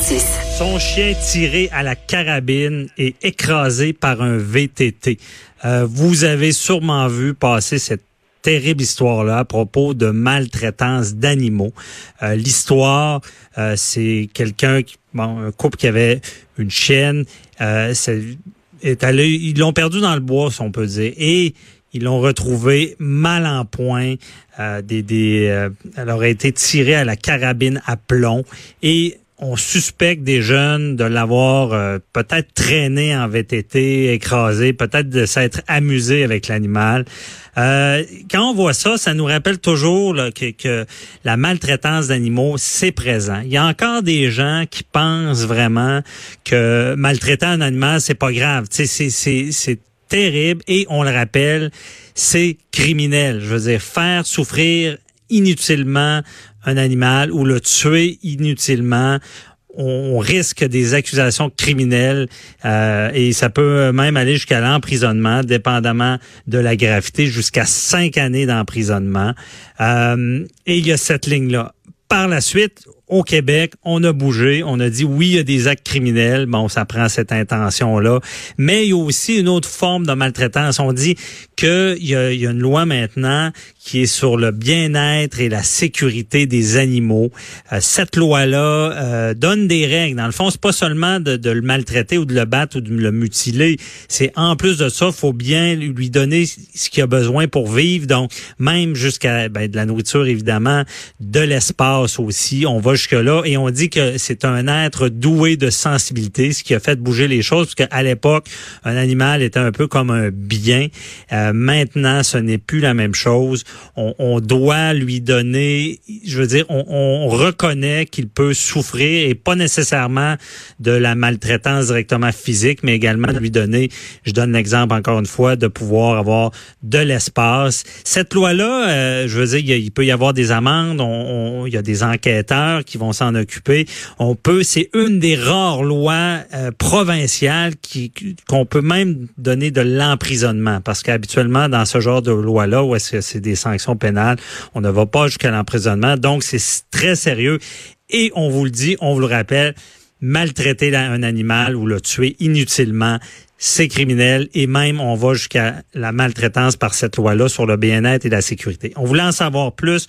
Son chien tiré à la carabine et écrasé par un VTT. Euh, vous avez sûrement vu passer cette terrible histoire-là à propos de maltraitance d'animaux. Euh, L'histoire, euh, c'est quelqu'un, bon, un couple qui avait une chienne, euh, est allé, ils l'ont perdu dans le bois, si on peut dire, et ils l'ont retrouvé mal en point. Euh, des, des, euh, elle aurait été tirée à la carabine à plomb et on suspecte des jeunes de l'avoir euh, peut-être traîné en VTT, écrasé, peut-être de s'être amusé avec l'animal. Euh, quand on voit ça, ça nous rappelle toujours là, que, que, la maltraitance d'animaux, c'est présent. Il y a encore des gens qui pensent vraiment que maltraiter un animal, c'est pas grave. C'est, c'est terrible et on le rappelle, c'est criminel. Je veux dire, faire souffrir inutilement un animal ou le tuer inutilement, on risque des accusations criminelles euh, et ça peut même aller jusqu'à l'emprisonnement, dépendamment de la gravité, jusqu'à cinq années d'emprisonnement. Euh, et il y a cette ligne-là. Par la suite, au Québec, on a bougé, on a dit oui, il y a des actes criminels, bon, ça prend cette intention-là, mais il y a aussi une autre forme de maltraitance. On dit qu'il y a, il y a une loi maintenant qui est sur le bien-être et la sécurité des animaux. Euh, cette loi-là euh, donne des règles. Dans le fond, c'est pas seulement de, de, le maltraiter ou de le battre ou de le mutiler. C'est en plus de ça, faut bien lui donner ce qu'il a besoin pour vivre. Donc, même jusqu'à ben, de la nourriture, évidemment, de l'espace aussi. On va jusque-là et on dit que c'est un être doué de sensibilité, ce qui a fait bouger les choses, parce qu'à l'époque, un animal était un peu comme un bien. Euh, maintenant, ce n'est plus la même chose on, doit lui donner, je veux dire, on, reconnaît qu'il peut souffrir et pas nécessairement de la maltraitance directement physique, mais également de lui donner, je donne l'exemple encore une fois, de pouvoir avoir de l'espace. Cette loi-là, euh, je veux dire, il, peut y avoir des amendes, il y a des enquêteurs qui vont s'en occuper. On peut, c'est une des rares lois euh, provinciales qui qu'on peut même donner de l'emprisonnement, parce qu'habituellement dans ce genre de loi-là, où est-ce que c'est des sanctions pénales. On ne va pas jusqu'à l'emprisonnement. Donc, c'est très sérieux. Et on vous le dit, on vous le rappelle, maltraiter un animal ou le tuer inutilement, c'est criminel et même on va jusqu'à la maltraitance par cette loi-là sur le bien-être et la sécurité. On voulait en savoir plus,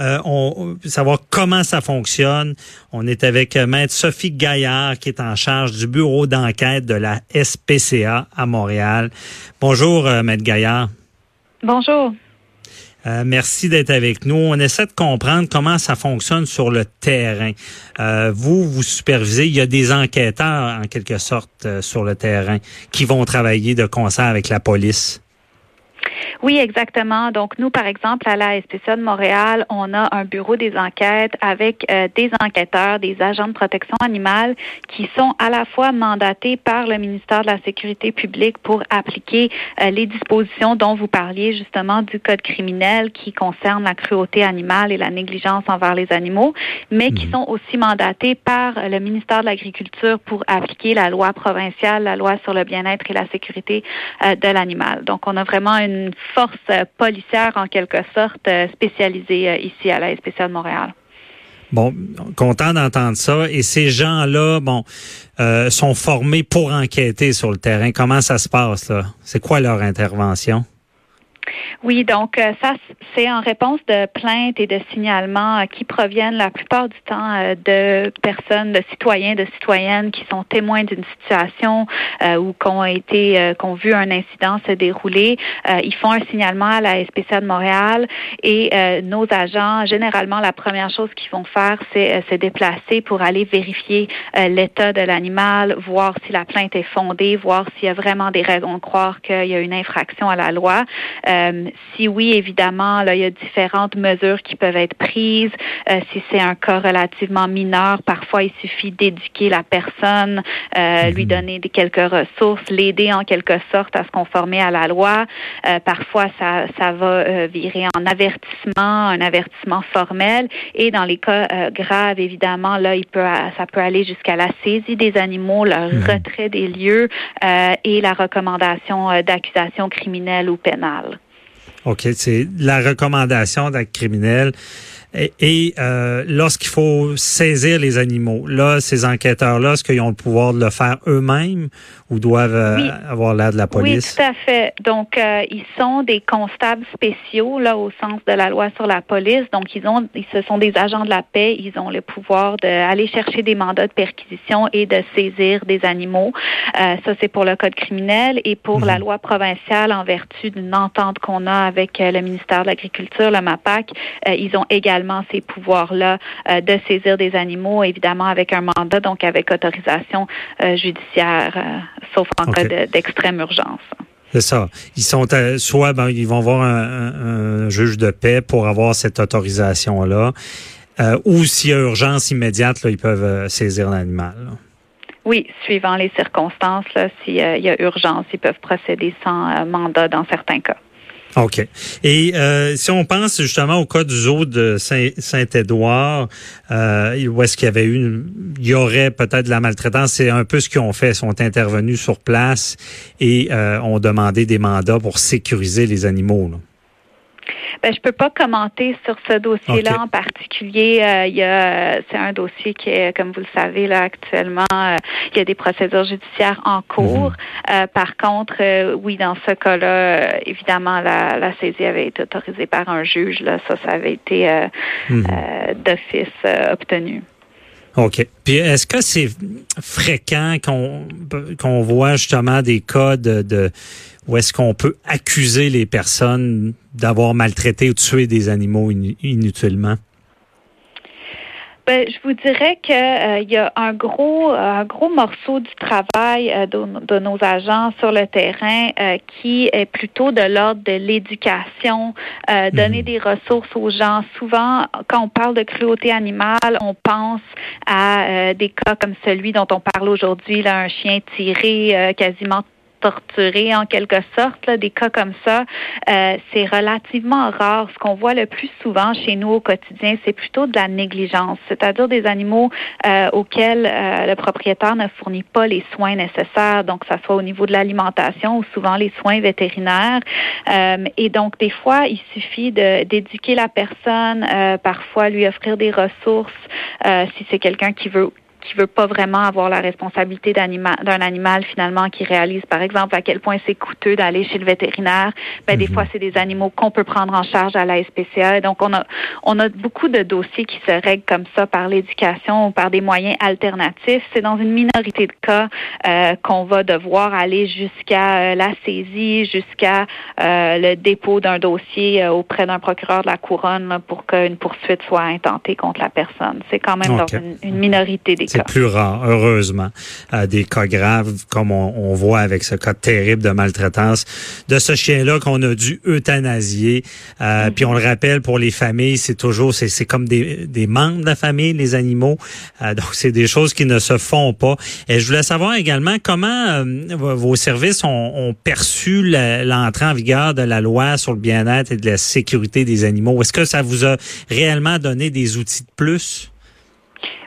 euh, on, savoir comment ça fonctionne. On est avec euh, Maître Sophie Gaillard qui est en charge du bureau d'enquête de la SPCA à Montréal. Bonjour, euh, Maître Gaillard. Bonjour. Euh, merci d'être avec nous. On essaie de comprendre comment ça fonctionne sur le terrain. Euh, vous, vous supervisez, il y a des enquêteurs en quelque sorte euh, sur le terrain qui vont travailler de concert avec la police. Oui, exactement. Donc, nous, par exemple, à la SPCA de Montréal, on a un bureau des enquêtes avec euh, des enquêteurs, des agents de protection animale qui sont à la fois mandatés par le ministère de la Sécurité publique pour appliquer euh, les dispositions dont vous parliez justement du code criminel qui concerne la cruauté animale et la négligence envers les animaux, mais qui mhm. sont aussi mandatés par le ministère de l'Agriculture pour appliquer la loi provinciale, la loi sur le bien-être et la sécurité euh, de l'animal. Donc, on a vraiment une force policière en quelque sorte euh, spécialisée euh, ici à la SPCA de Montréal. Bon, content d'entendre ça. Et ces gens-là, bon, euh, sont formés pour enquêter sur le terrain. Comment ça se passe là? C'est quoi leur intervention? Oui, donc euh, ça, c'est en réponse de plaintes et de signalements euh, qui proviennent la plupart du temps euh, de personnes, de citoyens, de citoyennes qui sont témoins d'une situation ou qui ont été, qui ont vu un incident se dérouler. ils font un signalement à la SPCA de Montréal et nos agents, généralement, la première chose qu'ils vont faire, c'est se déplacer pour aller vérifier l'état de l'animal, voir si la plainte est fondée, voir s'il y a vraiment des raisons de croire qu'il y a une infraction à la loi. Euh, si oui, évidemment, là, il y a différentes mesures qui peuvent être prises. Euh, si c'est un cas relativement mineur, parfois il suffit d'éduquer la personne, euh, lui mhm. donner des, quelques ressources, l'aider en quelque sorte à se conformer à la loi. parfois, ça, ça va virer en avertissement, un avertissement formel. Et dans les cas graves, évidemment, là, il peut, ça peut aller jusqu'à la saisie des animaux, leur mhm. retrait des lieux et la recommandation d'accusation criminelle ou pénale. OK, c'est la recommandation d'acte criminel. Et, euh, lorsqu'il faut saisir les animaux, là, ces enquêteurs-là, est-ce qu'ils ont le pouvoir de le faire eux-mêmes ou doivent euh, avoir l'aide de la police? Oui, tout à fait. Donc, euh, ils sont des constables spéciaux, là, au sens de la loi sur la police. Donc, ils ont, ce sont des agents de la paix. Ils ont le pouvoir d'aller chercher des mandats de perquisition et de saisir des animaux. Euh, ça, c'est pour le code criminel et pour la mhm. loi provinciale en vertu d'une entente qu'on a avec le ministère de l'Agriculture, le MAPAC. ils ont également ces pouvoirs-là de saisir des animaux, évidemment avec un mandat, donc avec autorisation judiciaire sauf en cas d'extrême urgence. C'est ça. Ils sont soit ben, ils vont voir un, juge de paix pour avoir cette autorisation là, euh, ou s'il y a urgence immédiate, là, ils peuvent euh, saisir l'animal. Oui, suivant les circonstances, s'il y a urgence, ils peuvent procéder sans euh, mandat dans certains cas. OK. Et euh, si on pense justement au cas du zoo de Saint-Édouard, euh, où est-ce qu'il y avait eu, il y aurait peut-être de la maltraitance, c'est un peu ce qu'ils ont fait, ils sont intervenus sur place et euh, ont demandé des mandats pour sécuriser les animaux. Là. Ben, je peux pas commenter sur ce dossier-là en particulier. Euh, il y a, c'est un dossier qui est, comme vous le savez là actuellement, euh, il y a des procédures judiciaires en cours. Mhm. Euh, par contre, oui, dans ce cas-là, évidemment, la, la, saisie avait été autorisée par un juge. Là, ça, ça avait été mhm. d'office obtenu. OK. Puis est-ce que c'est fréquent qu'on qu'on voit justement des cas de, de où est-ce qu'on peut accuser les personnes d'avoir maltraité ou tué des animaux inutilement? Ben, je vous dirais qu'il euh, y a un gros, un gros morceau du travail euh, de, nos agents sur le terrain euh, qui est plutôt de l'ordre de l'éducation, donner mhm. des ressources aux gens. Souvent, quand on parle de cruauté animale, on pense à des cas comme celui dont on parle aujourd'hui, là, un chien tiré quasiment torturés en quelque sorte, là, des cas comme ça, euh, c'est relativement rare. Ce qu'on voit le plus souvent chez nous au quotidien, c'est plutôt de la négligence, c'est-à-dire des animaux euh, auxquels euh, le propriétaire ne fournit pas les soins nécessaires, donc ça soit au niveau de l'alimentation ou souvent les soins vétérinaires. et donc des fois, il suffit d'éduquer la personne, parfois lui offrir des ressources si c'est quelqu'un qui veut qui veut pas vraiment avoir la responsabilité d'un animal finalement qui réalise par exemple à quel point c'est coûteux d'aller chez le vétérinaire, ben des mhm. fois c'est des animaux qu'on peut prendre en charge à la SPCA. Donc on a on a beaucoup de dossiers qui se règlent comme ça par l'éducation ou par des moyens alternatifs. C'est dans une minorité de cas euh, qu'on va devoir aller jusqu'à euh, la saisie, jusqu'à euh, le dépôt d'un dossier auprès d'un procureur de la couronne pour qu'une poursuite soit intentée contre la personne. C'est quand même dans une, une minorité des cas. C'est plus rare, heureusement, à des cas graves, comme on, voit avec ce cas terrible de maltraitance de ce chien-là qu'on a dû euthanasier. Euh, puis on le rappelle, pour les familles, c'est toujours, c'est comme des, des membres de la famille, les animaux. Euh, donc, c'est des choses qui ne se font pas. Et je voulais savoir également comment euh, vos services ont, ont perçu l'entrée en vigueur de la loi sur le bien-être et de la sécurité des animaux. Est-ce que ça vous a réellement donné des outils de plus?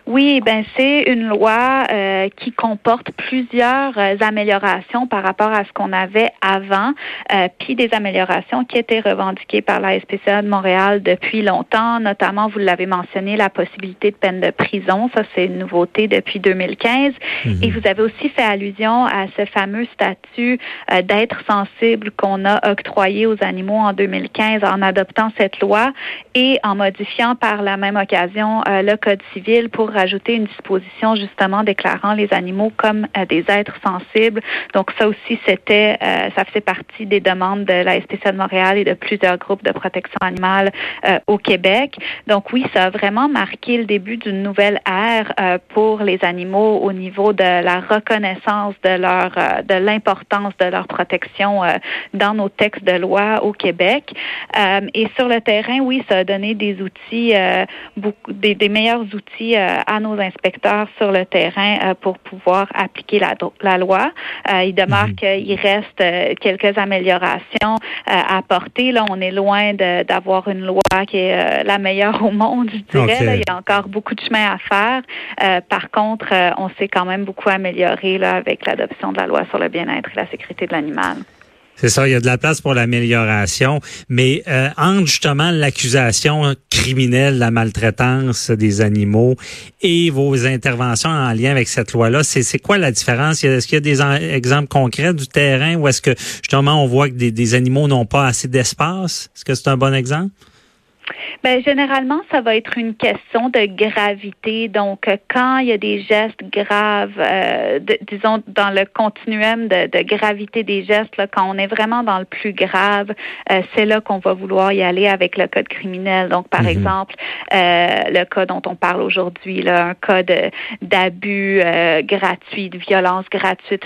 Oui, ben c'est une loi euh, qui comporte plusieurs euh, améliorations par rapport à ce qu'on avait avant, euh, puis des améliorations qui étaient revendiquées par la SPCA de Montréal depuis longtemps, notamment, vous l'avez mentionné, la possibilité de peine de prison. Ça, c'est une nouveauté depuis 2015. Mhm. Et vous avez aussi fait allusion à ce fameux statut d'être sensible qu'on a octroyé aux animaux en 2015 en adoptant cette loi et en modifiant par la même occasion le Code civil pour rajouter une disposition justement déclarant les animaux comme euh, des êtres sensibles. Donc ça aussi, c'était, euh, ça faisait partie des demandes de la SPCA de Montréal et de plusieurs groupes de protection animale euh, au Québec. Donc oui, ça a vraiment marqué le début d'une nouvelle ère pour les animaux au niveau de la reconnaissance de leur, de l'importance de leur protection dans nos textes de loi au Québec. et sur le terrain, oui, ça a donné des outils, beaucoup, des, des meilleurs outils à nos inspecteurs sur le terrain euh, pour pouvoir appliquer la, la loi. Euh, il demeure mhm. qu'il reste euh, quelques améliorations à apporter. Là, on est loin d'avoir une loi qui est la meilleure au monde, je dirais. il y a encore beaucoup de chemin à faire. par contre, on s'est quand même beaucoup amélioré là, avec l'adoption de la loi sur le bien-être et la sécurité de l'animal. C'est ça, il y a de la place pour l'amélioration, mais euh, entre justement l'accusation criminelle la maltraitance des animaux et vos interventions en lien avec cette loi-là, c'est quoi la différence? Est-ce qu'il y a des exemples concrets du terrain où est-ce que justement on voit que des, des animaux n'ont pas assez d'espace? Est-ce que c'est un bon exemple? Ben, généralement, ça va être une question de gravité. Donc, euh, quand il y a des gestes graves, euh, disons dans le continuum de, de gravité des gestes, là, quand on est vraiment dans le plus grave, euh, c'est là qu'on va vouloir y aller avec le code criminel. Donc, par mhm. exemple, le cas dont on parle aujourd'hui, là, un cas d'abus gratuit, de violence gratuite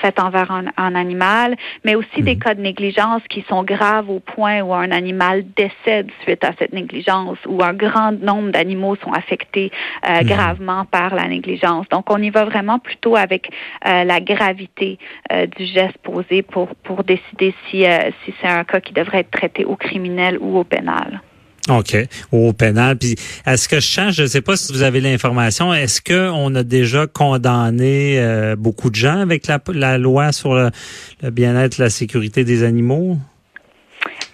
faite envers un, un, animal, mais aussi des mhm. cas de négligence qui sont graves au point où un animal décède suite à cette négligence ou un grand nombre d'animaux sont affectés euh, mhm. gravement par la négligence. Donc, on y va vraiment plutôt avec euh, la gravité euh, du geste posé pour, pour décider si, si c'est un cas qui devrait être traité au criminel ou au pénal. OK. Au pénal. Puis est-ce que je change, je ne sais pas si vous avez l'information, est-ce qu'on a déjà condamné beaucoup de gens avec la, la loi sur le, le bien-être, la sécurité des animaux?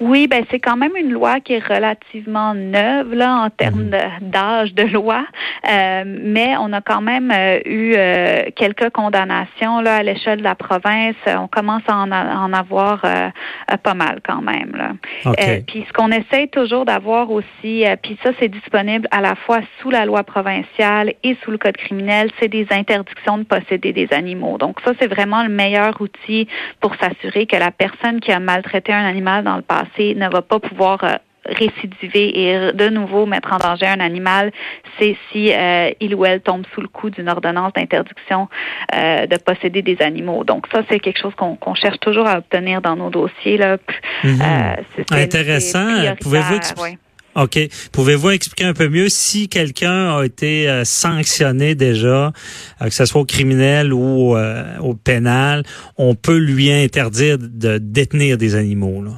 Oui, ben c'est quand même une loi qui est relativement neuve là en termes mhm. d'âge de, loi, euh, mais on a quand même euh, eu euh, quelques condamnations là à l'échelle de la province. On commence à en, en avoir pas mal quand même. Là. puis ce qu'on essaie toujours d'avoir aussi, puis ça c'est disponible à la fois sous la loi provinciale et sous le code criminel, c'est des interdictions de posséder des animaux. Donc ça c'est vraiment le meilleur outil pour s'assurer que la personne qui a maltraité un animal dans le passé ne va pas pouvoir euh, récidiver et de nouveau mettre en danger un animal, c'est si euh, il ou elle tombe sous le coup d'une ordonnance d'interdiction euh, de posséder des animaux. Donc ça, c'est quelque chose qu'on cherche toujours à obtenir dans nos dossiers. Là. Mhm. Intéressant. Pouvez-vous OK. Pouvez-vous expliquer un peu mieux si quelqu'un a été sanctionné déjà, que ce soit au criminel ou au pénal, on peut lui interdire de détenir des animaux? Là?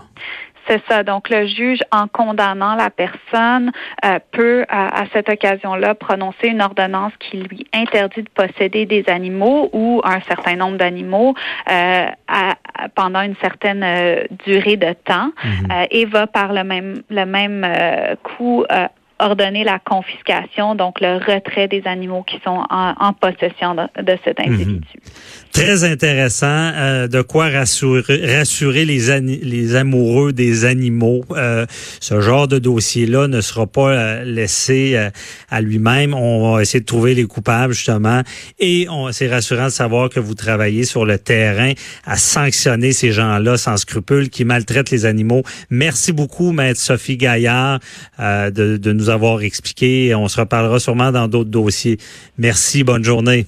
C'est ça. Donc, le juge, en condamnant la personne, euh, peut, à, cette occasion-là, prononcer une ordonnance qui lui interdit de posséder des animaux ou un certain nombre d'animaux euh, pendant une certaine euh, durée de temps mhm. et va par le même, le même coup ordonner la confiscation, donc le retrait des animaux qui sont en, possession de, cet mhm. individu. Très intéressant. Euh, de quoi rassurer, rassurer les, les amoureux des animaux. Euh, ce genre de dossier-là ne sera pas euh, laissé à lui-même. On va essayer de trouver les coupables, justement. Et c'est rassurant de savoir que vous travaillez sur le terrain à sanctionner ces gens-là sans scrupules qui maltraitent les animaux. Merci beaucoup, Maître Sophie Gaillard, de, de nous avoir expliqué. On se reparlera sûrement dans d'autres dossiers. Merci. Bonne journée.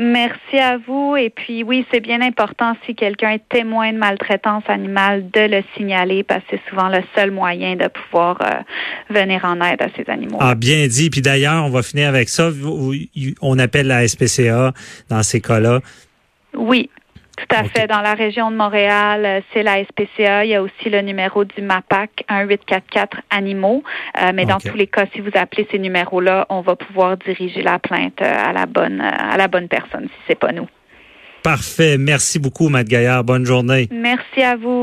Merci à vous. Et puis oui, c'est bien important si quelqu'un est témoin de maltraitance animale de le signaler parce que c'est souvent le seul moyen de pouvoir euh, venir en aide à ces animaux. Ah, bien dit. Puis d'ailleurs, on va finir avec ça. On appelle la SPCA dans ces cas-là. Oui, tout à fait. Dans la région de Montréal, euh, c'est la SPCA. Il y a aussi le numéro du MAPAC, 1844 animaux. Euh, mais dans tous les cas, si vous appelez ces numéros-là, on va pouvoir diriger la plainte euh, à la bonne, à la bonne personne, si c'est pas nous. Parfait. Merci beaucoup, Matt Gaillard. Bonne journée. Merci à vous.